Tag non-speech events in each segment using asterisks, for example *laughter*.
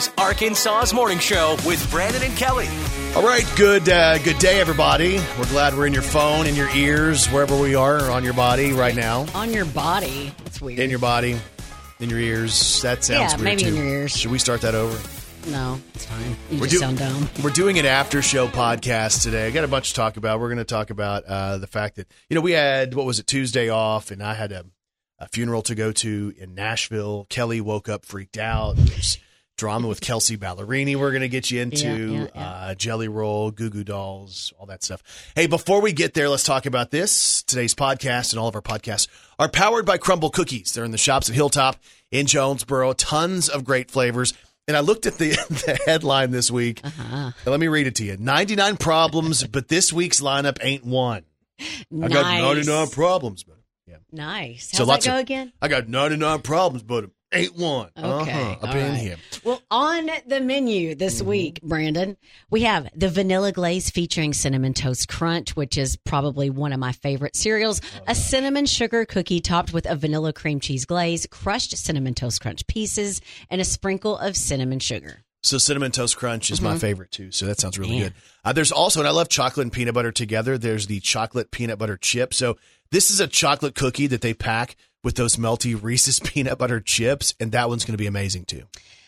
is Arkansas's morning show with Brandon and Kelly. All right, good uh, good day, everybody. We're glad we're in your phone, in your ears, wherever we are, or on your body right now. On your body. That's weird. In your body, in your ears. That sounds Yeah, weird maybe too. in your ears. Should we start that over? no, it's fine. You We're just do- sound dumb. We're doing an after show podcast today. I got a bunch to talk about. We're going to talk about uh, the fact that you know we had what was it Tuesday off, and I had a, a funeral to go to in Nashville. Kelly woke up freaked out. There's drama with Kelsea Ballerini. We're going to get you into Yeah, yeah, yeah. Uh, Jelly Roll, Goo Goo Dolls, all that stuff. Hey, before we get there, let's talk about this. Today's podcast and all of our podcasts are powered by Crumbl Cookies. They're in the shops at Hilltop in Jonesboro. Tons of great flavors. And I looked at the, *laughs* the headline this week. Uh-huh. Let me read it to you. 99 problems, but this week's lineup ain't one. I got 99 problems, but yeah. Nice. So How's lots that go of- again? I got 99 problems, but ain't one. Okay, Uh-huh. Up in right. here. Well, on the menu this Mm-hmm. week, Brandon, we have the vanilla glaze featuring cinnamon toast crunch, which is probably one of my favorite cereals. A cinnamon sugar cookie topped with a vanilla cream cheese glaze, crushed cinnamon toast crunch pieces, and a sprinkle of cinnamon sugar. So cinnamon toast crunch is my favorite too. So that sounds really Man. good. Uh, there's also, and I love chocolate and peanut butter together. There's the chocolate peanut butter chip. So this is a chocolate cookie that they pack with those melty Reese's *laughs* peanut butter chips, and that one's going to be amazing too.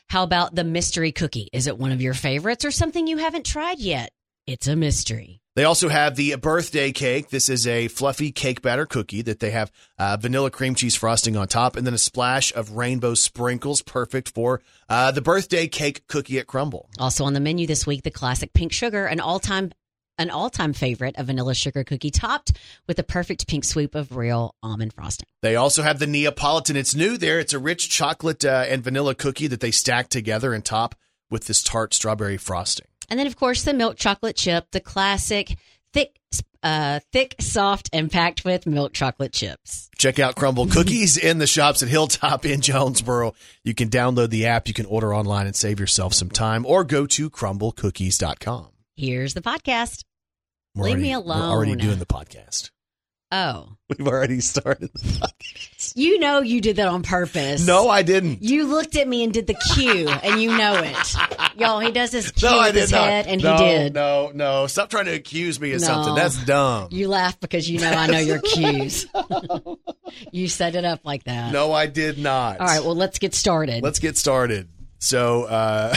How about the mystery cookie? Is it one of your favorites or something you haven't tried yet? It's a mystery. They also have the birthday cake. This is a fluffy cake batter cookie that they have uh, vanilla cream cheese frosting on top, and then a splash of rainbow sprinkles, perfect for uh, the birthday cake cookie at Crumbl. Also on the menu this week, the classic pink sugar, an all-time an all-time favorite, a vanilla sugar cookie topped with a perfect pink swoop of real almond frosting. They also have the Neapolitan. It's new there. It's a rich chocolate uh, and vanilla cookie that they stack together and top with this tart strawberry frosting. And then of course the milk chocolate chip, the classic thick uh thick, soft and packed with milk chocolate chips. Check out Crumbl *laughs* Cookies in the shops at Hilltop in Jonesboro. You can download the app, you can order online and save yourself some time, or go to crumblcookies.com. Here's the podcast. We're Leave already, me alone. We're already doing the podcast. Oh. *laughs* We've already started the podcast. You know you did that on purpose. No, I didn't. You looked at me and did the cue, and you know it. Y'all, he does *laughs* his cue No, I did his not. head, and no, he did. No, no. Stop trying to accuse me of No. something. That's dumb. You laugh because you know I know your *laughs* cues. you set it up like that. no, I did not. All right, well, let's get started. Let's get started. So uh,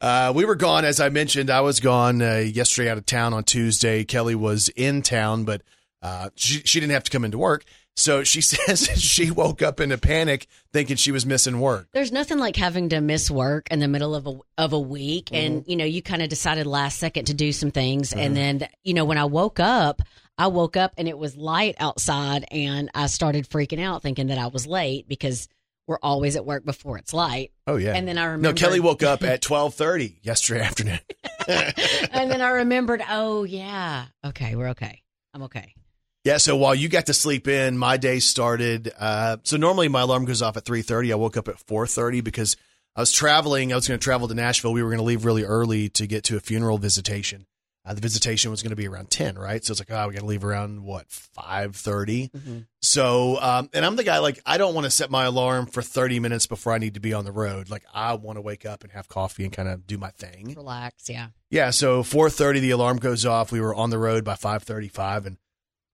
uh, we were gone, as I mentioned. I was gone uh, yesterday out of town on Tuesday. Kelly was in town, but uh, she she didn't have to come into work. So she *laughs* says she woke up in a panic, thinking she was missing work. There's nothing like having to miss work in the middle of a of a week, Mm-hmm. and you know you kind of decided last second to do some things, and then you know when I woke up, I woke up and it was light outside, and I started freaking out, thinking that I was late because we're always at work before it's light. Oh yeah. And then I remember. no, Kelly woke up *laughs* at twelve thirty yesterday *laughs* afternoon. *laughs* and then I remembered, oh yeah, okay, we're okay. I'm okay. Yeah, so while you got to sleep in, my day started. Uh, so normally my alarm goes off at three thirty. I woke up at four thirty because I was traveling. I was going to travel to Nashville. We were going to leave really early to get to a funeral visitation. Uh, the visitation was going to be around ten, right? So it's like, oh, we got to leave around what five So, um, and I'm the guy like I don't want to set my alarm for thirty minutes before I need to be on the road. Like I want to wake up and have coffee and kind of do my thing. Relax, yeah. Yeah, so 4:30 the alarm goes off. We were on the road by 5:35 and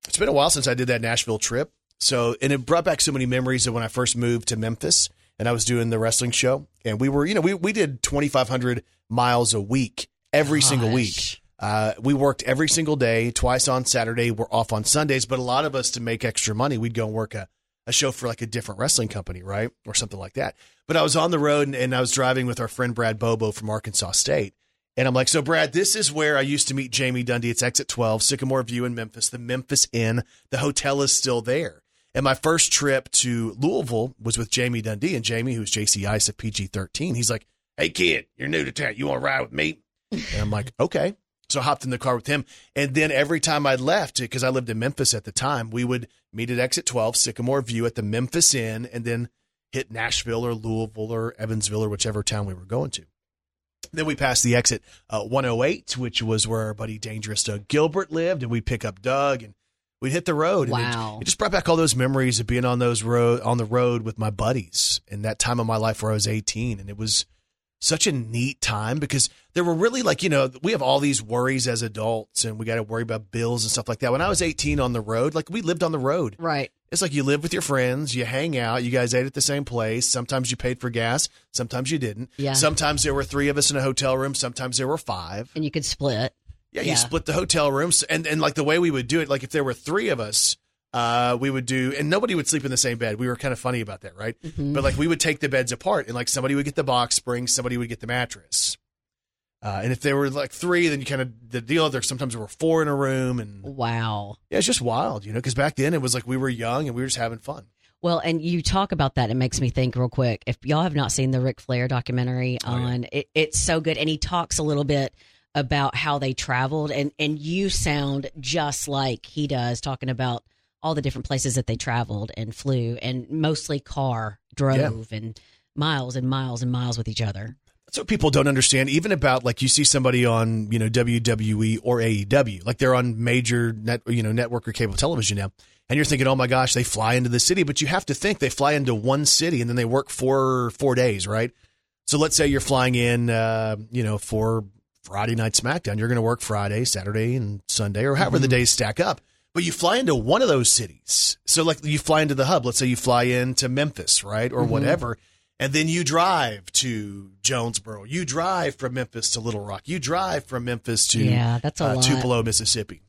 it's been a while since I did that Nashville trip. So, and it brought back so many memories of when I first moved to Memphis and I was doing the wrestling show and we were, you know, we we did 2500 miles a week every single week. Uh, we worked every single day, twice on Saturday. We're off on Sundays, but a lot of us to make extra money, we'd go and work a, a show for like a different wrestling company, right? Or something like that. But I was on the road and, and I was driving with our friend Brad Bobo from Arkansas State. And I'm like, so Brad, this is where I used to meet Jamie Dundee. It's exit 12, Sycamore View in Memphis, the Memphis Inn. The hotel is still there. And my first trip to Louisville was with Jamie Dundee. And Jamie, who's JC Ice of PG 13, he's like, hey, kid, you're new to town. You want to ride with me? And I'm like, okay. So I hopped in the car with him. And then every time I left, because I lived in Memphis at the time, we would meet at exit 12, Sycamore View at the Memphis Inn, and then hit Nashville or Louisville or Evansville or whichever town we were going to. Then we passed the exit uh, 108, which was where our buddy Dangerous Doug Gilbert lived, and we'd pick up Doug and we'd hit the road. And it- Wow. it, just brought back all those memories of being on those road on the road with my buddies in that time of my life where I was 18, and it was such a neat time because there were really like, you know, we have all these worries as adults and we got to worry about bills and stuff like that. When I was 18 on the road, like we lived on the road. Right. It's like you live with your friends, you hang out, you guys ate at the same place. Sometimes you paid for gas, sometimes you didn't. Yeah. Sometimes there were three of us in a hotel room, sometimes there were five. And you could split. Yeah, you split the hotel rooms, and and like the way we would do it, like if there were three of us, uh, we would do, and nobody would sleep in the same bed. We were kind of funny about that, right? Mm-hmm. But like we would take the beds apart, and like somebody would get the box spring, somebody would get the mattress. Uh, and if there were like three, then you kind of the deal. There sometimes there were four in a room, and Wow. yeah, it's just wild, you know. Because back then it was like we were young and we were just having fun. Well, and you talk about that, it makes me think real quick. If y'all have not seen the Ric Flair documentary Oh, yeah. on it, it's so good, and he talks a little bit about how they traveled, and and you sound just like he does, talking about all the different places that they traveled and flew, and mostly car drove and miles and miles and miles with each other. That's what people don't understand, even about like you see somebody on you know WWE or AEW, like they're on major net you know network or cable television now, and you're thinking, oh my gosh, they fly into the city, but you have to think they fly into one city and then they work for four days, right? So let's say you're flying in, uh, you know, for Friday night SmackDown, you're going to work Friday, Saturday, and Sunday, or however the days stack up. But you fly into one of those cities. So like you fly into the hub. Let's say you fly into Memphis, right, or whatever, and then you drive to Jonesboro. You drive from Memphis to Little Rock. You drive from Memphis to Yeah, that's a uh, lot. Tupelo, Mississippi.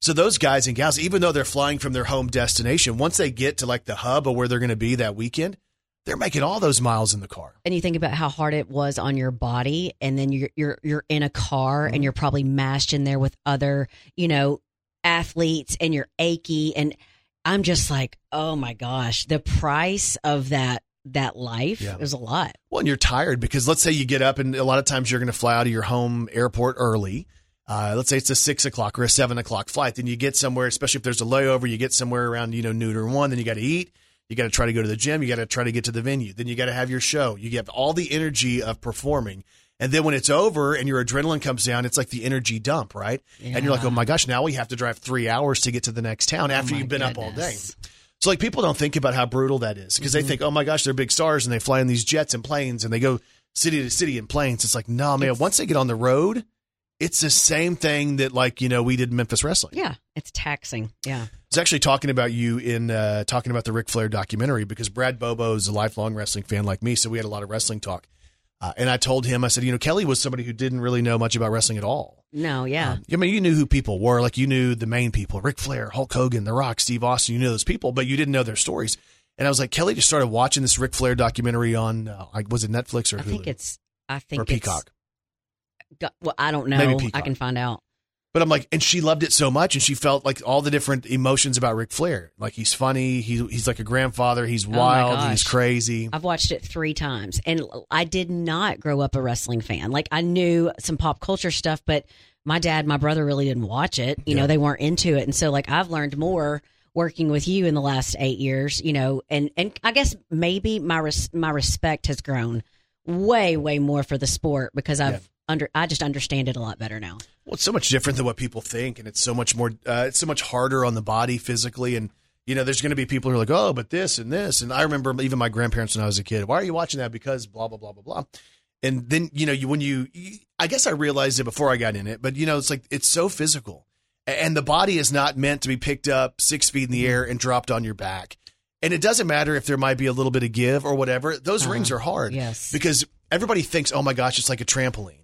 So those guys and gals, even though they're flying from their home destination, once they get to like the hub of where they're going to be that weekend, they're making all those miles in the car. and you think about how hard it was on your body and then you're you're you're in a car Mm-hmm. and you're probably mashed in there with other you know athletes and you're achy and i'm just like oh my gosh the price of that that life Yeah. is a lot Well, and you're tired because let's say you get up and a lot of times you're going to fly out of your home airport early. Uh, let's say it's a six o'clock or a seven o'clock flight. Then you get somewhere, especially if there's a layover, you get somewhere around, you know, noon or one. Then you got to eat. You got to try to go to the gym. You got to try to get to the venue. Then you got to have your show. You get all the energy of performing. And then when it's over and your adrenaline comes down, it's like the energy dump, right? And you're like, oh my gosh, now we have to drive three hours to get to the next town after my you've been up all day. So like people don't think about how brutal that is because they think, oh my gosh, they're big stars and they fly in these jets and planes and they go city to city in planes. It's like, no, man, once they get on the road, it's the same thing that like, you know, we did in Memphis wrestling. yeah it's taxing yeah I was actually talking about you in uh, talking about the Ric Flair documentary because Brad Bobo is a lifelong wrestling fan like me, so we had a lot of wrestling talk. Uh, and I told him, I said, you know, Kelly was somebody who didn't really know much about wrestling at all. no yeah Um, I mean, you knew who people were, like you knew the main people: Ric Flair, Hulk Hogan, The Rock, Steve Austin. You knew those people, but you didn't know their stories. And I was like, Kelly just started watching this Ric Flair documentary on, uh, was it Netflix or i Hulu think it's i think or it's- Peacock? well i don't know Maybe i can find out But I'm like, and she loved it so much, and she felt like all the different emotions about Ric Flair. Like he's funny, he, he's like a grandfather, he's Oh wild, gosh. he's crazy. I've watched it three times, and I did not grow up a wrestling fan. Like I knew some pop culture stuff, but my dad, my brother really didn't watch it. You Yeah. know, they weren't into it, and so like I've learned more working with you in the last eight years. You know, and and I guess maybe my res- my respect has grown way way more for the sport because I've Yeah. Under I just understand it a lot better now. Well, it's so much different than what people think, and it's so much more. Uh, it's so much harder on the body physically, and you know, there's going to be people who are like, "Oh, but this and this." And I remember even my grandparents when I was a kid. Why are you watching that? Because blah blah blah blah blah. And then you know, you when you, you I guess I realized it before I got in it, but you know, it's like it's so physical, and the body is not meant to be picked up six feet in the air and dropped on your back. And it doesn't matter if there might be a little bit of give or whatever. Those Uh-huh. rings are hard Yes. because everybody thinks, oh my gosh, it's like a trampoline.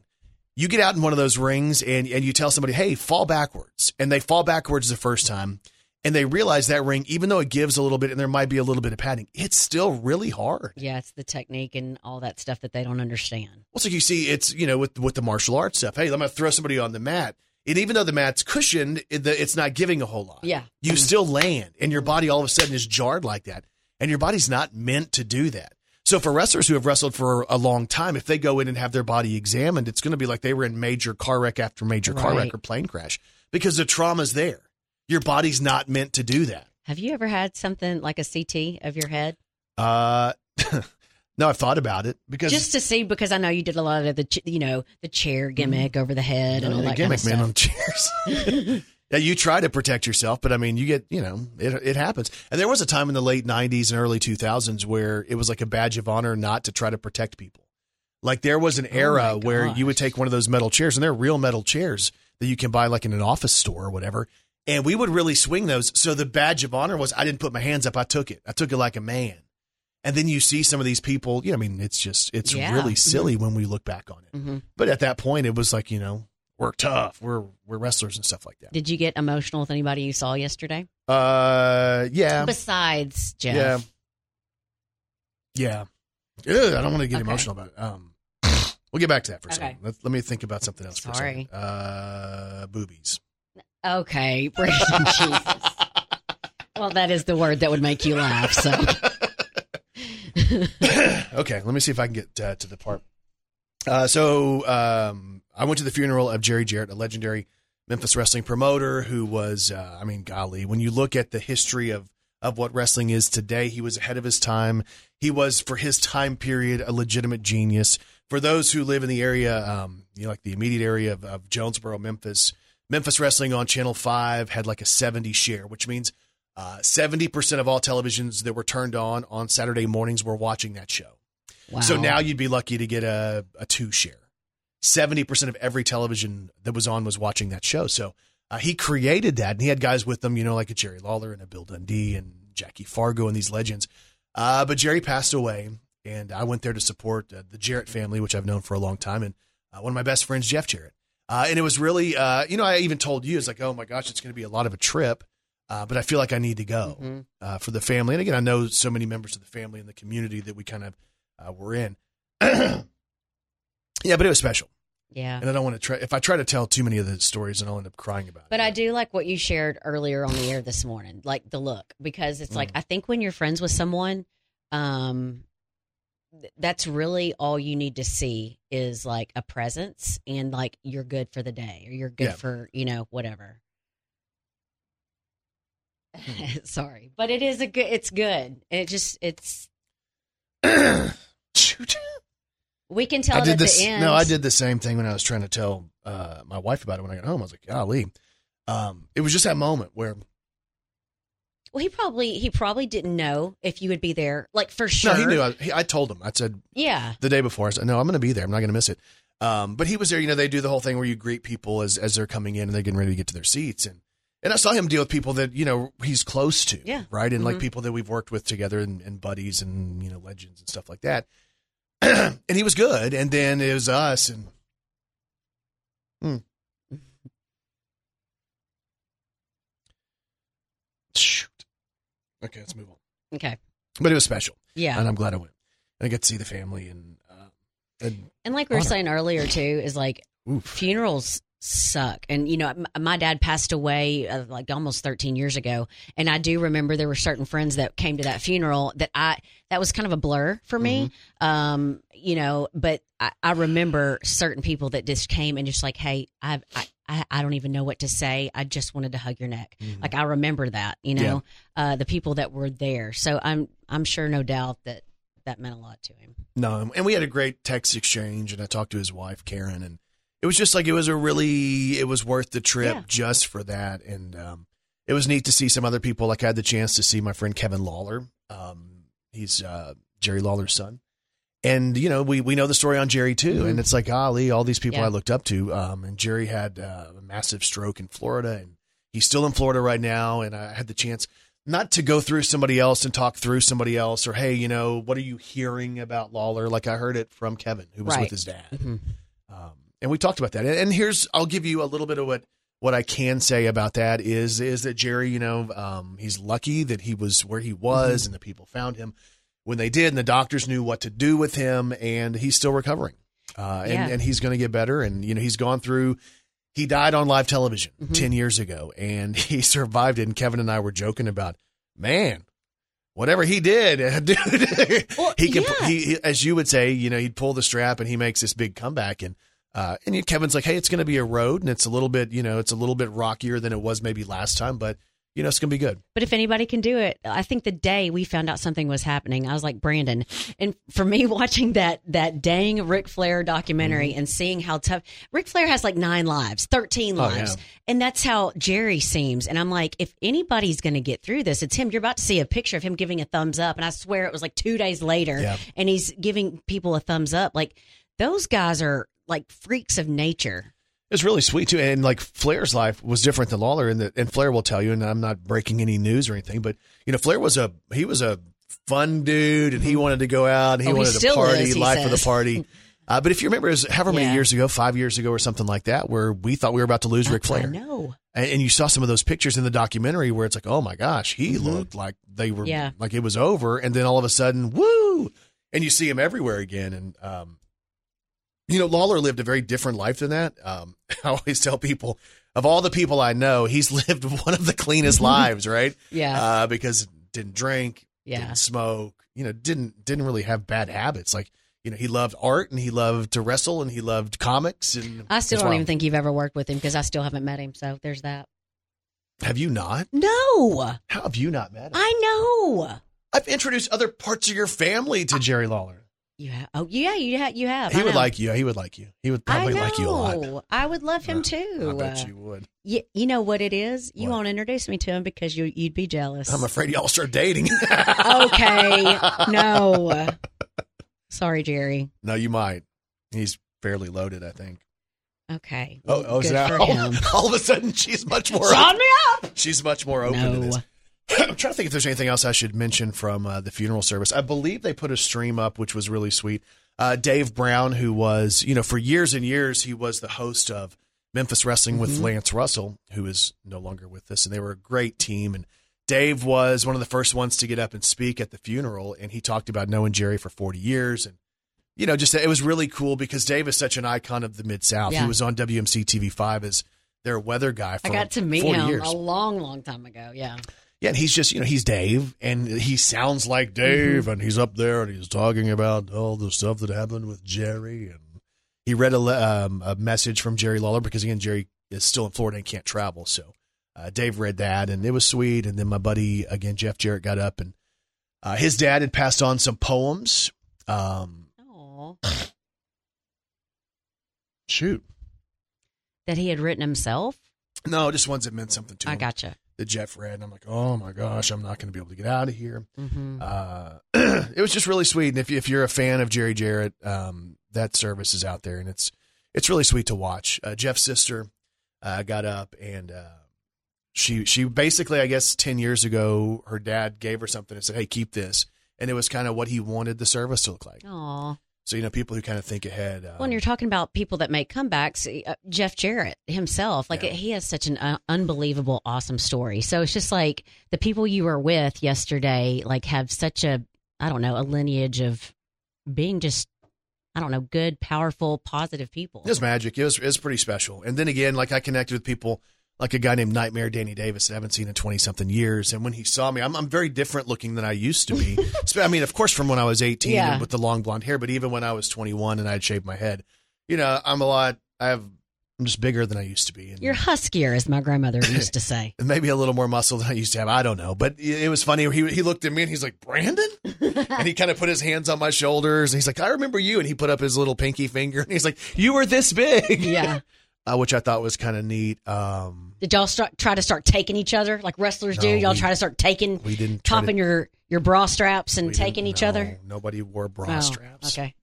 You get out in one of those rings and, and you tell somebody, hey, fall backwards. And they fall backwards the first time. And they realize that ring, even though it gives a little bit and there might be a little bit of padding, it's still really hard. Yeah, it's the technique and all that stuff that they don't understand. Well, so you see, it's, you know, with, with the martial arts stuff, hey, I'm going to throw somebody on the mat. And even though the mat's cushioned, it's not giving a whole lot. Yeah. You still land and your body all of a sudden is jarred like that. And your body's not meant to do that. So for wrestlers who have wrestled for a long time, if they go in and have their body examined, it's going to be like they were in major car wreck after major car wreck or plane crash because the trauma's there. Your body's not meant to do that. Have you ever had something like a CT of your head? Uh, *laughs* no, I've thought about it because just to see because I know you did a lot of the you know the chair gimmick over the head and all that kind of gimmick man on chairs. *laughs* yeah, you try to protect yourself, but I mean, you get, you know, it, it happens. And there was a time in the late 90s and early 2000s where it was like a badge of honor not to try to protect people. Like there was an era Oh where you would take one of those metal chairs, and they're real metal chairs that you can buy like in an office store or whatever. And we would really swing those. So the badge of honor was I didn't put my hands up. I took it. I took it like a man. And then you see some of these people. You know, I mean, it's just it's Yeah. really silly when we look back on it. hmm But at that point, it was like you know we're tough. We're we're wrestlers and stuff like that. Did you get emotional with anybody you saw yesterday? Uh, yeah, Besides Jeff. yeah, yeah. Ugh, I don't want to get Okay. emotional about it. Um, we'll get back to that for a Okay. second. Let, let me think about something else for Sorry. a second. Uh, boobies. Okay, *laughs* Jesus. Well, that is the word that would make you laugh. So, *laughs* okay, let me see if I can get uh, to the part. Uh, so um, I went to the funeral of Jerry Jarrett, a legendary Memphis wrestling promoter who was, uh, I mean, golly, when you look at the history of of what wrestling is today, he was ahead of his time. He was, for his time period, a legitimate genius. For those who live in the area, um, you know, like the immediate area of, of Jonesboro, Memphis, Memphis Wrestling on Channel 5 had like a 70 share, which means uh, 70% of all televisions that were turned on on Saturday mornings were watching that show. wow. So now you'd be lucky to get a, a two share. 70% of every television that was on was watching that show. So uh, he created that, and he had guys with him, you know, like a Jerry Lawler and a Bill Dundee and Jackie Fargo and these legends. Uh, but Jerry passed away, and I went there to support uh, the Jarrett family, which I've known for a long time, and uh, one of my best friends, Jeff Jarrett. Uh, and it was really, uh, you know, I even told you, it's like, oh my gosh, it's going to be a lot of a trip, uh, but I feel like I need to go Mhm. uh, for the family. And again, I know so many members of the family and the community that we kind of uh, were in. *clears throat* yeah, but it was special, yeah. and I don't want to try. If I try to tell too many of the stories, and I'll end up crying about it. But it. I do like what you shared earlier on the air this morning, like the look, because it's Mm. like I think when you're friends with someone, um, th- that's really all you need to see is like a presence and like you're good for the day or you're good Yeah. for you know whatever. Hmm. *laughs* Sorry, but it is a good. It's good. and It just it's *clears throat* Shoot, we can tell I did at this. the end. No, I did the same thing when I was trying to tell uh, my wife about it when I got home. I was like, golly. Um, it was just that moment where Well, he probably he probably didn't know if you would be there, like for sure. no, he knew. I, he, I told him. I said, Yeah, the day before. I said, "No, I'm going to be there. I'm not going to miss it." Um, but he was there. You know, they do the whole thing where you greet people as as they're coming in and they're getting ready to get to their seats, and and I saw him deal with people that you know he's close to, Yeah. right, and like Mhm. people that we've worked with together and, and buddies and you know legends and stuff like that. *clears throat* and he was good, and then it was us, and Hmm. shoot. Okay, let's move on. okay, But it was special, yeah. and I'm glad I went. And I got to see the family and. Uh, and And like we were Honor. saying earlier too, is like oof. funerals suck. And you know, m- my dad passed away uh, like almost 13 years ago, and I do remember there were certain friends that came to that funeral that I that was kind of a blur for me. Um, you know, but I, I remember certain people that just came and just like, hey, I, I I I don't even know what to say. I just wanted to hug your neck. Mhm. Like I remember that. You know, uh, the people that were there. So I'm I'm sure, no doubt that that meant a lot to him. No, and we had a great text exchange, and I talked to his wife Karen, and it was just like it was a really it was worth the trip Yeah. just for that, and um, it was neat to see some other people. Like I had the chance to see my friend Kevin Lawler. Um, he's uh, Jerry Lawler's son, and you know we we know the story on Jerry too, Mhm. and it's like golly, all these people Yeah. I looked up to. Um, and Jerry had uh, a massive stroke in Florida, and he's still in Florida right now, and I had the chance. Not to go through somebody else and talk through somebody else, or hey, you know, what are you hearing about Lawler? Like I heard it from Kevin, who was Right. with his dad, Mhm. um, and we talked about that. And, and here's, I'll give you a little bit of what what I can say about that is is that Jerry, you know, um, he's lucky that he was where he was, and the people found him when they did, and the doctors knew what to do with him, and he's still recovering, uh, and Yeah. and he's going to get better, and you know, he's gone through. He died on live television Mhm. 10 years ago and *laughs* he survived it. And Kevin and I were joking about, man, whatever he did, *laughs* dude, Well, he can, yeah. he, he, as you would say, you know, he'd pull the strap and he makes this big comeback. And, uh, and you- Kevin's like, hey, it's going to be a road and it's a little bit, you know, it's a little bit rockier than it was maybe last time, but, you know, it's going to be good. But if anybody can do it, I think the day we found out something was happening, I was like Brandon. And for me, *laughs* watching that that dang Ric Flair documentary Mm-hmm. and seeing how tough Ric Flair has like nine lives, 13 lives, yeah. and that's how Jerry seems. And I'm like, if anybody's going to get through this, it's him. You're about to see a picture of him giving a thumbs up, and I swear it was like two days later, Yeah. and he's giving people a thumbs up. Like those guys are like freaks of nature. It's really sweet too, and like Flair's life was different than Lawler, and that and Flair will tell you, and I'm not breaking any news or anything, but you know, Flair was a he was a fun dude, and he wanted to go out, and he Oh, he wanted to party, is, life of the party. *laughs* Uh, but if you remember, it was however many Yeah. years ago, five years ago or something like that, where we thought we were about to lose Ric I Flair, know. and, and you saw some of those pictures in the documentary where it's like, oh my gosh, he looked like they were, Mm-hmm. Yeah. like it was over, and then all of a sudden, woo, and you see him everywhere again, and um, you know, Lawler lived a very different life than that. Um, *laughs* I always tell people, of all the people I know, he's *laughs* lived one of the cleanest *laughs* lives, right? Yeah. Uh, because didn't drink, Yeah. didn't smoke, you know, didn't didn't really have bad habits. Like, you know, he loved art and he loved to wrestle and he loved comics and I still don't wild. even think you've ever worked with him because I still haven't met him. So there's that. Have you not? No, How have you not met him? I know. I've introduced other parts of your family to Jerry Lawler. You have. Oh, yeah, you have. You have. He I would know. like you. He would like you. He would probably like you a lot. I would love him Uh, too. I bet Uh, you would. You, you know what it is? You What? won't introduce me to him because you, you'd be jealous. I'm afraid y'all start dating. okay. *laughs* No. Sorry, Jerry. no, you might. He's fairly loaded, I think. Okay. Oh, oh now for all, *laughs* all of a sudden she's much more. Sign me up. She's much more open to this. I'm trying to think if there's anything else I should mention from uh, the funeral service. I believe they put a stream up, which was really sweet. Uh, Dave Brown, who was, you know, for years and years, he was the host of Memphis Wrestling with Mhm. Lance Russell, who is no longer with us, and they were a great team. And Dave was one of the first ones to get up and speak at the funeral, and he talked about knowing Jerry for 40 years, and you know, just it was really cool because Dave is such an icon of the Mid South. He was on WMC TV five as their weather guy for I got to meet him years. a long, long time ago. Yeah. Yeah, and he's just, you know, he's Dave, and he sounds like Dave, and he's up there and he's talking about all the stuff that happened with Jerry. And he read a, um, a message from Jerry Lawler because, again, Jerry is still in Florida and can't travel. So uh, Dave read that, and it was sweet. And then my buddy, again, Jeff Jarrett, got up, and uh, his dad had passed on some poems. Um, Oh. shoot. That he had written himself. No, just ones that meant something to I him I gotcha. That Jeff read. And I'm like, oh my gosh, I'm not going to be able to get out of here. hmm uh, *clears throat* it was just really sweet. And if, you, if you're a fan of Jerry Jarrett, um, that service is out there, and it's it's really sweet to watch. Uh, Jeff's sister uh, got up, and uh, she she basically, I guess, ten years ago, her dad gave her something and said, "Hey, keep this," and it was kind of what he wanted the service to look like. Aw. So you know, people who kind of think ahead. Um, Well, you're talking about people that make comebacks. uh, Jeff Jarrett himself, like Yeah. he has such an uh, unbelievable, awesome story. So it's just like the people you were with yesterday, like have such a, I don't know, a lineage of being just, I don't know, good, powerful, positive people. It was magic. It was it was pretty special. And then again, like I connected with people like a guy named Nightmare Danny Davis that I haven't seen in twenty something years. And when he saw me, I'm I'm very different looking than I used to be. *laughs* I mean, of course, from when I was 18 Yeah. and with the long blonde hair, but even when I was 21 and I'd shaved my head, you know, I'm a lot. I have. I'm just bigger than I used to be. And, You're huskier, as my grandmother used to *laughs* say. maybe a little more muscle than I used to have. I don't know, but it it was funny. He he looked at me and he's like, "Brandon," *laughs* and he kind of put his hands on my shoulders and he's like, "I remember you." And he put up his little pinky finger and he's like, "You were this big." Yeah. uh, which I thought was kind of neat. Um, Did y'all start try to start taking each other like wrestlers do? Y'all we- try to start taking, we didn't try topping to- your your bra straps and taking each no, other? Nobody wore bra Oh, straps. Okay.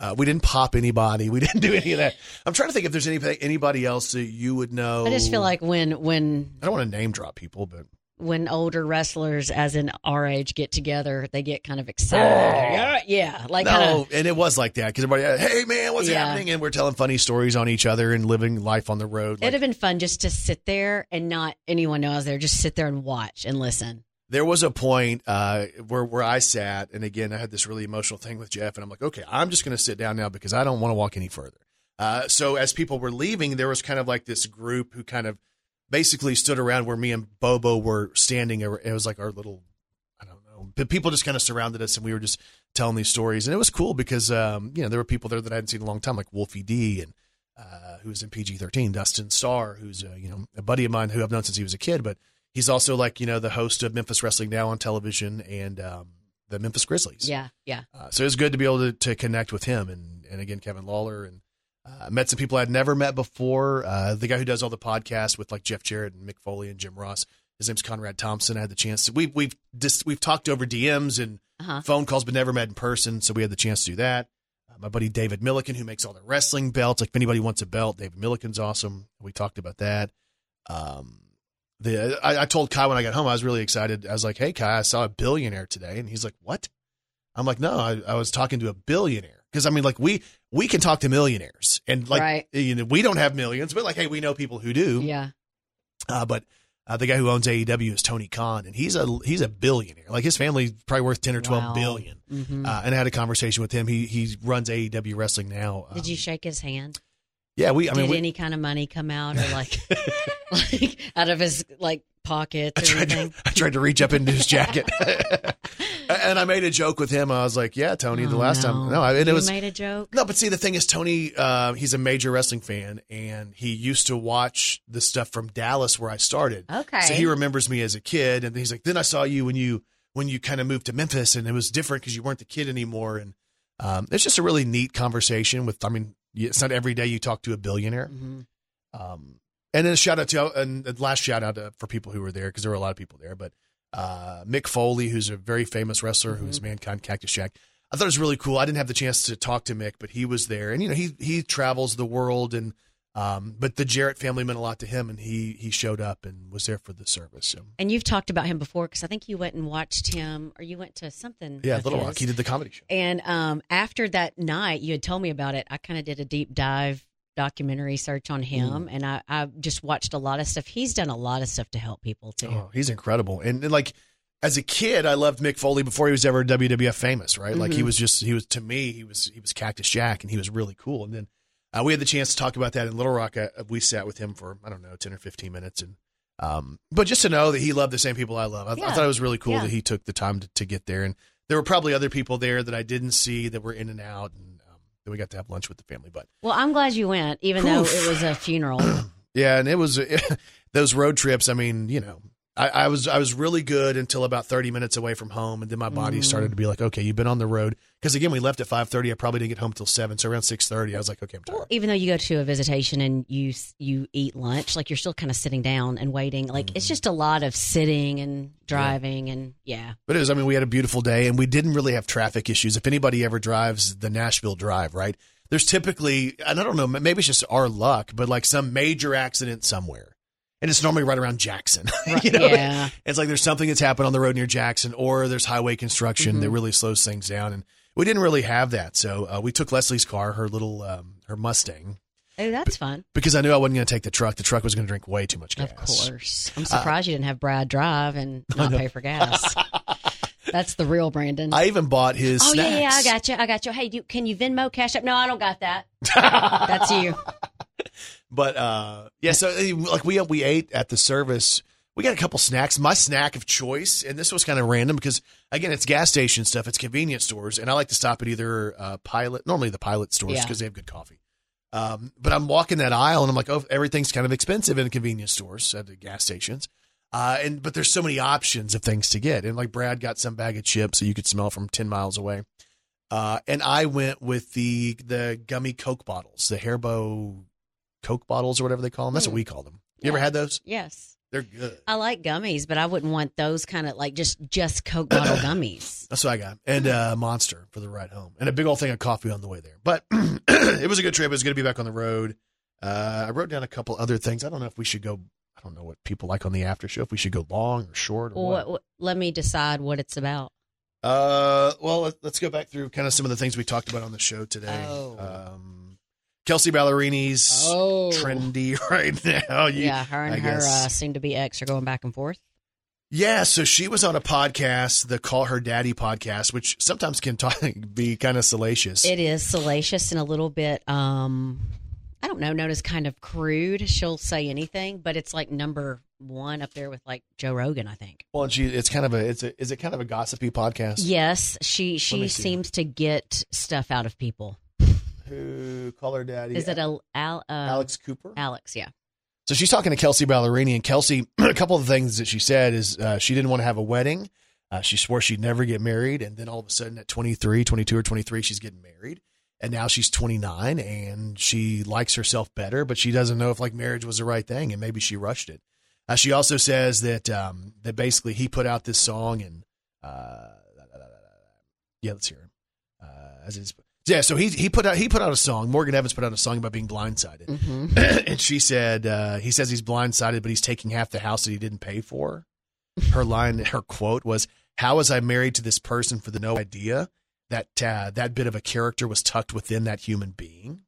Uh, we didn't pop anybody. We *laughs* didn't do any of that. I'm trying to think if there's any, anybody else that you would know. I just feel like when when I don't want to name drop people, but when older wrestlers, as in our age, get together, they get kind of excited. yeah, yeah, like Oh. no, kind of. and it was like that because everybody, hey man, what's Yeah. happening? And we're telling funny stories on each other and living life on the road. Like, It'd have been fun just to sit there and not anyone know I was there. Just sit there and watch and listen. there was a point uh, where where I sat, and again, I had this really emotional thing with Jeff, and I'm like, okay, I'm just going to sit down now because I don't want to walk any further. Uh, so as people were leaving, there was kind of like this group who kind of basically stood around where me and Bobo were standing. It was like our little, I don't know, but people just kind of surrounded us, and we were just telling these stories, and it was cool because um, you know there were people there that I hadn't seen in a long time, like Wolfie D and. Uh, who's in PG-13? Dustin Starr, who's uh, you know a buddy of mine who I've known since he was a kid, but he's also like you know the host of Memphis Wrestling Now on television and um, the Memphis Grizzlies. Yeah, yeah. Uh, so it was good to be able to, to connect with him and and again Kevin Lawler and uh, met some people I'd never met before. Uh, the guy who does all the podcasts with like Jeff Jarrett and Mick Foley and Jim Ross. His name's Conrad Thompson. I had the chance to we've we've just we've talked over DMs and Uh-huh. phone calls, but never met in person. So we had the chance to do that. Uh, my buddy David Millican, who makes all the wrestling belts. Like if anybody wants a belt, David Millican's awesome. We talked about that. Um, the I, I told Kai when I got home, I was really excited. I was like, "Hey, Kai, I saw a billionaire today," and he's like, "What?" I'm like, "No, I, I was talking to a billionaire." Because I mean, like we we can talk to millionaires, and like Right. you know, we don't have millions, but like, hey, we know people who do. Yeah. Uh, but uh, the guy who owns AEW is Tony Khan, and he's a he's a billionaire. Like his family's probably worth ten or twelve Wow. billion. Mhm. Uh, and I had a conversation with him. He he runs AEW wrestling now. Um, Did you shake his hand? Yeah, we. I mean, Did we, any kind of money come out or like, *laughs* *laughs* like out of his like I pockets or tried, to? *laughs* I tried to reach up into his jacket, and I made a joke with him. I was like, "Yeah, Tony, the Oh, last time, no, and you it was made a joke. no." But see, the thing is, Tony, uh, he's a major wrestling fan, and he used to watch the stuff from Dallas where I started. Okay. So he remembers me as a kid, and he's like, "Then I saw you when you when you kind of moved to Memphis, and it was different because you weren't the kid anymore." And um, it's just a really neat conversation with. I mean, it's not every day you talk to a billionaire. Mhm. Um, and then a shout out to and last shout out to, for people who were there because there were a lot of people there. But uh, Mick Foley, who's a very famous wrestler, who's Mankind Cactus Jack. I thought it was really cool. I didn't have the chance to talk to Mick, but he was there, and you know he he travels the world, and um, but the Jarrett family meant a lot to him, and he he showed up and was there for the service. So And you've talked about him before because I think you went and watched him, or you went to something. yeah, Little his. Rock, he did the comedy show. And um, after that night, you had told me about it. I kind of did a deep dive documentary search on him, Mm. and I, I just watched a lot of stuff. He's done a lot of stuff to help people too. Oh, he's incredible. And, and, like as a kid, I loved Mick Foley before he was ever WWF famous, right? Like he Mhm. was just he was to me he was he was Cactus Jack, and he was really cool. And then uh, we had the chance to talk about that in Little Rock. Uh, we sat with him for I don't know ten or fifteen minutes, and um, but just to know that he loved the same people I love, I, I thought it was really cool Yeah. that he took the time to, to get there. And there were probably other people there that I didn't see that were in and out, and we got to have lunch with the family. But Well, I'm glad you went, even though it was a funeral. *clears throat* Yeah, and it was *laughs* those road trips. I mean, you know, I, I was I was really good until about thirty minutes away from home, and then my body Mm. started to be like, okay, you've been on the road. Because again, we left at five thirty. I probably didn't get home till seven, so around six thirty, I was like, okay, I'm tired. Well, even though you go to a visitation and you you eat lunch, like you're still kind of sitting down and waiting. Like Mm-hmm. it's just a lot of sitting and driving and yeah. But it was, I mean, we had a beautiful day, and we didn't really have traffic issues. If anybody ever drives the Nashville Drive, right? There's typically, and I don't know, maybe it's just our luck, but like some major accident somewhere. And it's normally right around Jackson. *laughs* you know? yeah. It's like there's something that's happened on the road near Jackson, or there's highway construction Mm-hmm. that really slows things down. And we didn't really have that, so uh, we took Leslie's car, her little um, her Mustang, Oh, that's fun. because I knew I wasn't going to take the truck. The truck was going to drink way too much gas. Of course. I'm Uh, surprised you didn't have Brad drive and *laughs* not pay for gas. *laughs* That's the real Brandon. I even bought his. oh snacks. yeah, yeah, I got you. I got you. Hey, do, can you Venmo Cash App? No, I don't got that. That's you. But uh, yeah, so uh, like we we ate at the service. We got a couple snacks. My snack of choice, and this was kind of random because again, it's gas station stuff. It's convenience stores, and I like to stop at either uh, Pilot, normally the Pilot stores Yeah. because they have good coffee. Um, but I'm walking that aisle, and I'm like, oh, everything's kind of expensive in convenience stores at the gas stations. Uh, and but there's so many options of things to get, and like Brad got some bag of chips that you could smell from ten miles away. Uh, and I went with the the gummy Coke bottles, the Haribo Coke bottles or whatever they call them. That's what Mm. we call them. You ever had those? Yes. They're good. I like gummies, but I wouldn't want those kind of like just just Coke bottle *coughs* gummies. That's what I got. And uh, Monster for the ride home. And a big old thing of coffee on the way there. But *coughs* it was a good trip. It was good to be back on the road. Uh, I wrote down a couple other things. I don't know if we should go. I don't know what people like on the after show. If we should go long or short or Well, what. let me decide what it's about. Uh, well, let- let's go back through kind of some of the things we talked about on the show today. Oh. Um, Kelsea Ballerini's Oh. trendy *laughs* right now. You- yeah, her and I her uh, soon to be ex are going back and forth. Yeah, so she was on a podcast, the Call Her Daddy podcast, which sometimes can talk, *laughs* be kind of salacious. It is salacious and a little bit, um, I don't know, known as kind of crude. She'll say anything, but it's like number one up there with like Joe Rogan, I think. well, and she it's kind of a it's a is it kind of a gossipy podcast? Yes, she she see. seems to get stuff out of people. Who Call Her Daddy? Is it a Al, uh, Alex Cooper? Alex, yeah. So she's talking to Kelsea Ballerini, and Kelsea, *clears throat* a couple of the things that she said is uh, she didn't want to have a wedding. Uh, she swore she'd never get married. And then all of a sudden at 23, 22 or 23, she's getting married. And now she's 29 and she likes herself better, but she doesn't know if like marriage was the right thing and maybe she rushed it. Uh, she also says that um, that basically he put out this song and uh, yeah, let's hear him. Uh, as it's, Yeah, so he he put out he put out a song. Morgan Evans put out a song about being blindsided, Mm-hmm. *clears throat* and she said uh, he says he's blindsided, but he's taking half the house that he didn't pay for. Her line, her quote was, "How was I married to this person for the no idea that uh, that bit of a character was tucked within that human being?"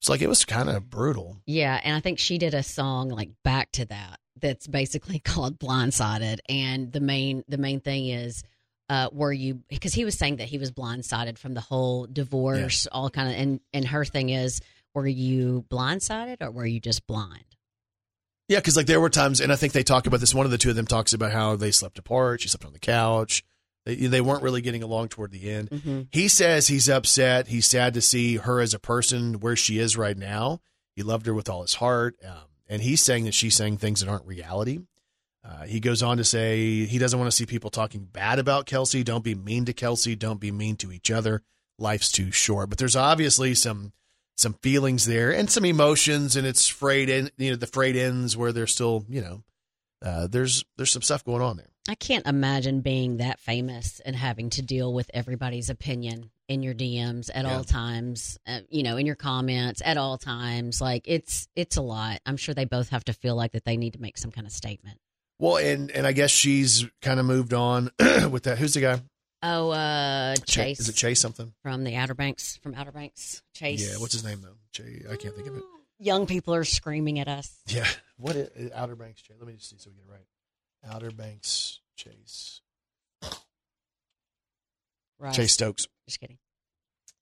It's like it was kind of brutal. Yeah, and I think she did a song like back to that that's basically *laughs* called Blindsided and the main the main thing is uh were you because he was saying that he was blindsided from the whole divorce all kind of and and her thing is were you blindsided or were you just blind? Yeah, because like there were times, and I think they talk about this. One of the two of them talks about how they slept apart. She slept on the couch. They, they weren't really getting along toward the end. Mm-hmm. He says he's upset. He's sad to see her as a person where she is right now. He loved her with all his heart. Um, and he's saying that she's saying things that aren't reality. Uh, he goes on to say he doesn't want to see people talking bad about Kelsea. Don't be mean to Kelsea. Don't be mean to each other. Life's too short. But there's obviously some some feelings there and some emotions, and it's frayed in you know the frayed ends where there's still you know uh, there's there's some stuff going on there. I can't imagine being that famous and having to deal with everybody's opinion in your DMs at Yeah. all times, uh, you know, in your comments at all times. Like it's it's a lot. I'm sure they both have to feel like that they need to make some kind of statement. Well, and and I guess she's kind of moved on *clears throat* with that. Who's the guy? Oh, uh, Ch- Chase Is it Chase something? from the Outer Banks, from Outer Banks. Chase. Yeah. What's his name though? Chase. I can't think of it. Young people are screaming at us. Yeah. What is, Outer Banks Chase? Let me just see so we get it right. Outer Banks Chase. Right. Chase Stokes. Just kidding.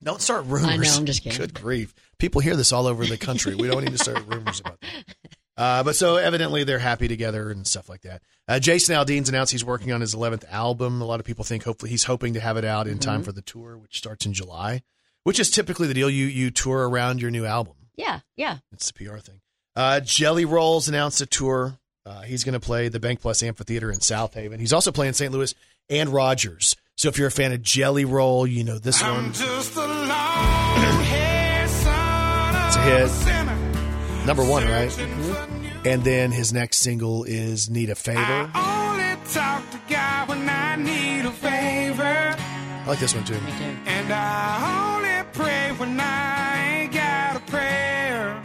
Don't start rumors. I know, I'm just kidding. Good grief. People hear this all over the country. We don't need to start rumors about that. *laughs* Uh, but so evidently they're happy together and stuff like that. Uh, Jason Aldean's announced he's working on his 11th album. A lot of people think hopefully he's hoping to have it out in Mm-hmm. time for the tour, which starts in July, which is typically the deal. You you tour around your new album. Yeah, yeah. It's the PR thing. Uh, Jelly Rolls announced a tour. Uh, he's going to play the Bank Plus Amphitheater in South Haven. He's also playing St. Louis and Rogers. So if you're a fan of Jelly Roll, you know this one. Just a long hair son It's a hit. Of sinner. Number one, right? And then his next single is Need a Favor. I only talk to God when I need a favor. I like this one too. Me too. And I only pray when I ain't got a prayer.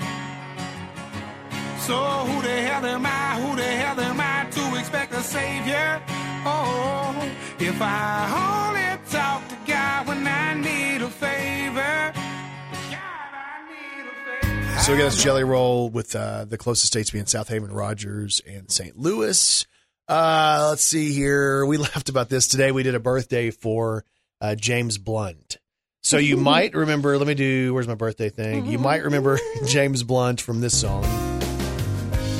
So who the hell am I? Who the hell am I to expect a savior? Oh, if I only talk to God when I need a favor. So we got this Jelly Roll with uh, the closest states being South Haven, Rogers, and St. Louis. Uh, let's see here. We *laughs* laughed about this today. We did a birthday for uh, James Blunt. So you might remember, let me do, where's my birthday thing? You might remember *laughs* James Blunt from this song,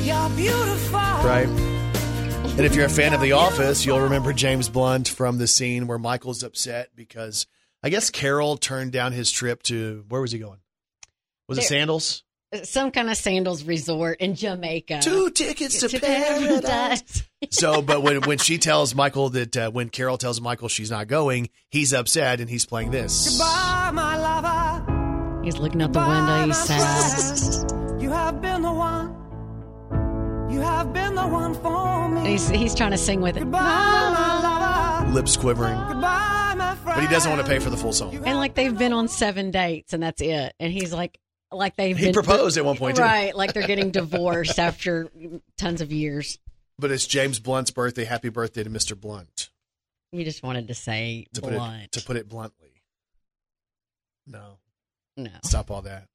You're beautiful. right? And if you're a fan of The Office, you'll remember James Blunt from the scene where Michael's upset because I guess Carol turned down his trip to, where was he going? Was it Sandals? Some kind of sandals resort in Jamaica. Two tickets to, paradise. *laughs* So, but when when she tells Michael that uh, when Carol tells Michael she's not going, he's upset and he's playing this. Bye, my lover. He's looking out the window. He's sad. You have been the one. You have been the one for me. He's he's trying to sing with it. Goodbye, my lover. Lips quivering, Goodbye, my friend. but he doesn't want to pay for the full song. And like they've been on seven dates and that's it. And he's like, like they've He been proposed at one point, too. right? Like they're getting divorced after tons of years. But it's James Blunt's birthday. Happy birthday to Mr. Blunt. You just wanted to say To put blunt. it to put it bluntly. No, no, stop all that.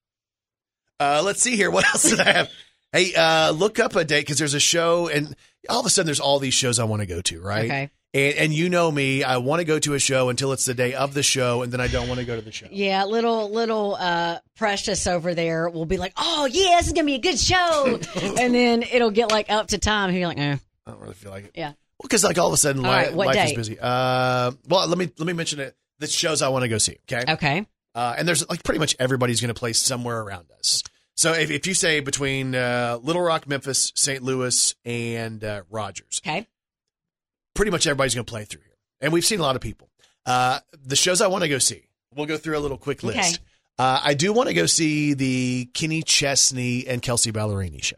Uh, let's see here. What *laughs* else did I have? Hey, uh, look up a date because there's a show, and all of a sudden there's all these shows I want to go to, right? Okay. And, and you know me, I want to go to a show until it's the day of the show, and then I don't want to go to the show. yeah, little little uh precious over there will be like, oh yeah, this is gonna be a good show, *laughs* and then it'll get like up to time. And you're like, eh. I don't really feel like it. yeah, Well, because like all of a sudden All li- right, life is busy. Uh, well, let me let me mention it. The shows I want to go see. Okay. okay, Uh, and there's like pretty much everybody's going to play somewhere around us. So if, if you say between uh, Little Rock, Memphis, St. Louis, and uh, Rogers, okay, pretty much everybody's going to play through here. And we've seen a lot of people. Uh, the shows I want to go see, we'll go through a little quick list. Okay. Uh, I do want to go see the Kenny Chesney and Kelsea Ballerini show.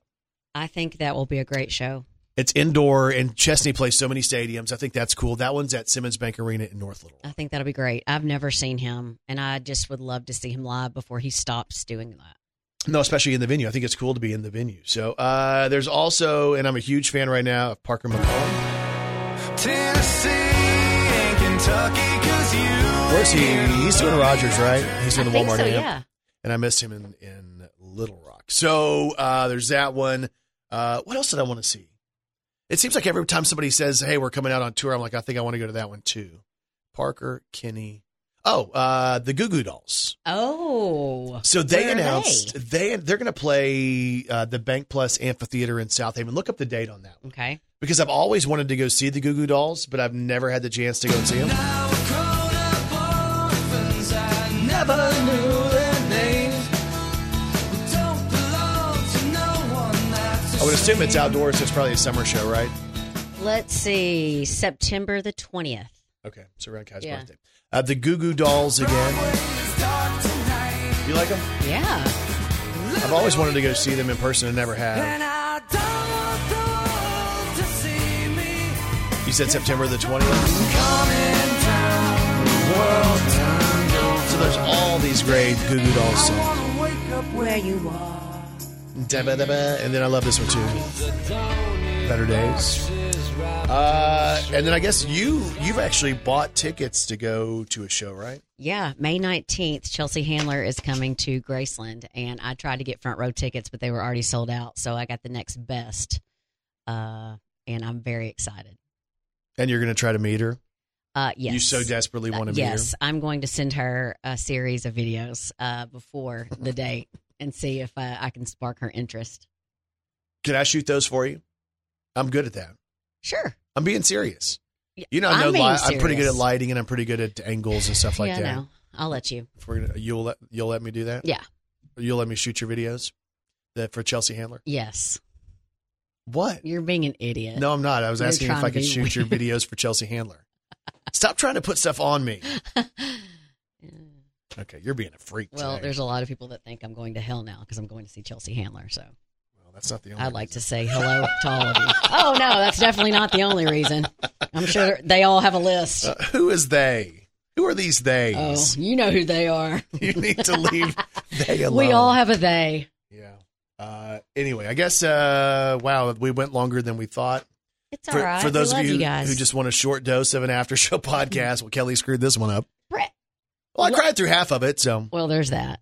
I think that will be a great show. It's indoor, and Chesney plays so many stadiums. I think that's cool. That one's at Simmons Bank Arena in North Little. I think that'll be great. I've never seen him, and I just would love to see him live before he stops doing that. No, especially in the venue. I think it's cool to be in the venue. So uh, there's also, and I'm a huge fan right now of Parker McCollum. Where's he? He's doing Rogers, right? He's doing the Walmart so, yeah. and I missed him in, in Little Rock. So uh, there's that one. Uh, what else did I want to see? It seems like every time somebody says, "Hey, we're coming out on tour," I'm like, I think I want to go to that one too. Parker, Kenny. Oh, uh, the Goo Goo Dolls. Oh, So they announced they they're going to play uh, the Bank Plus Amphitheater in Southaven. Look up the date on that one okay. because I've always wanted to go see the Goo Goo Dolls, but I've never had the chance to go and see them. Now we're grown up orphans, I never knew their names. We don't belong to no one, that's a I would assume it's outdoors, so it's probably a summer show, right? Let's see, September the twentieth. Okay, so around Kai's Yeah. birthday. Uh, the Goo Goo Dolls again. It's dark tonight, You like them? Yeah, I've always wanted to go see them in person and never have. and I don't want the world to see me You said September the 20th? coming down. The world. So there's all these great Goo Goo Dolls songs. wanna wake up where you are. And then I love this one too. Better Days. Uh, and then I guess you you've actually bought tickets to go to a show, right? yeah. May nineteenth, Chelsea Handler is coming to Graceland, and I tried to get front row tickets, but they were already sold out. So I got the next best, uh, and I'm very excited. And you're going to try to meet her. Uh, yes, You so desperately want to meet yes, I'm going to send her a series of videos uh, before the *laughs* date and see if uh, I can spark her interest. Can I shoot those for you? I'm good at that. Sure. I'm being serious. You know, I I'm know li- I'm pretty good at lighting and I'm pretty good at angles and stuff like yeah, that. no, I'll let you. If we're gonna, you'll let you'll let me do that. Yeah. You'll let me shoot your videos. That for Chelsea Handler. Yes, What? you're being an idiot. No, I'm not. I was You're asking if I could shoot your videos for Chelsea Handler. *laughs* Stop trying to put stuff on me. *laughs* Okay, you're being a freak. well, today. there's a lot of people that think I'm going to hell now because I'm going to see Chelsea Handler. So that's not the only. I'd like to say hello to all of you. *laughs* Oh no, that's definitely not the only reason. I'm sure they all have a list. Uh, who is they? Who are these they? Oh, you know who they are. *laughs* You need to leave they alone. *laughs* We all have a they. Yeah. Uh, anyway, I guess. Uh, wow, we went longer than we thought. It's all For, right. for those we of love you, you guys. who just want a short dose of an after show podcast, well, Kelly screwed this one up. Brett. Well, I Lo- cried through half of it. So Well, there's that.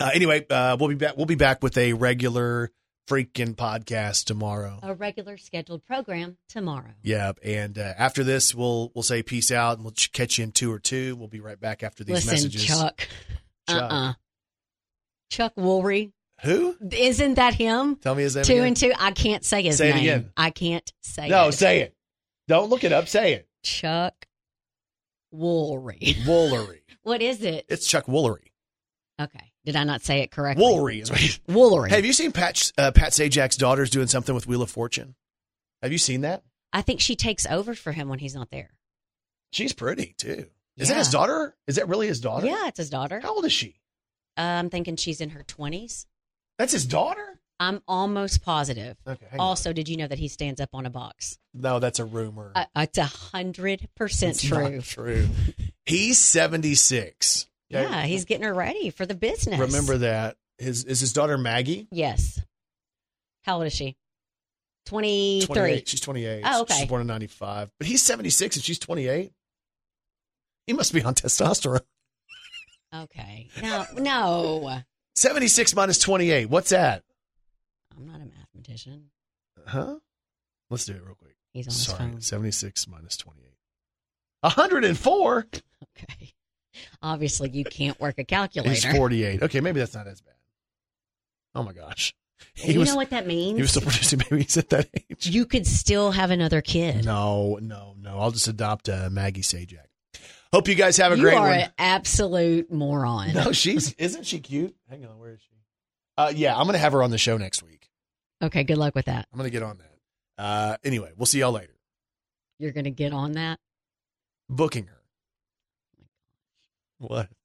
uh, anyway, uh, we'll be back. We'll be back with a regular freaking podcast tomorrow. A regular scheduled program tomorrow. Yeah, and uh, after this, we'll we'll say peace out, and we'll catch you in two or two. We'll be right back after these Listen, messages. Chuck. *laughs* Chuck. Uh-uh. Chuck Woolery. Who? Isn't that him? Tell me his name. two again. and two. I can't say his Say it name. again. I can't say No, it. No, say it. Don't look it up. Say it. Chuck Woolery. Woolery. *laughs* What is it? It's Chuck Woolery. Okay. Did I not say it correctly? Woolery is what. he- Woolery. Have you seen Pat uh, Pat Sajak's daughter's doing something with Wheel of Fortune? Have you seen that? I think she takes over for him when he's not there. She's pretty too. Is that his daughter? Is that really his daughter? Yeah, it's his daughter. How old is she? Uh, I'm thinking she's in her 20s. That's his daughter. I'm almost positive. Okay. hang on. Also, did you know that he stands up on a box? no, that's a rumor. Uh, it's a hundred percent true. true. He's seventy six. Yeah, he's getting her ready for the business. Remember that. His is his daughter Maggie. Yes. How old is she? 23. 28. She's 28. Oh, okay. She's born in 95. But he's 76 and she's 28. He must be on testosterone. Okay. No, no. 76 minus 28. What's that? I'm not a mathematician. Huh? Let's do it real quick. He's on his Sorry. phone. 76 minus 28. 104? *laughs* Okay. Obviously, you can't work a He's calculator. 48. Okay, maybe that's not as bad. Oh my gosh. He you was, know what that means? he was still producing babies at that age. you could still have another kid. No, no, no. I'll just adopt uh, Maggie Sajak. Hope you guys have a you great are one. an absolute moron. No, she's isn't she cute? Hang on, where is she? Uh, yeah, I'm gonna have her on the show next week. Okay, good luck with that. I'm gonna get on that. Uh, anyway, we'll see y'all later. You're going to get on that. Booking her. What?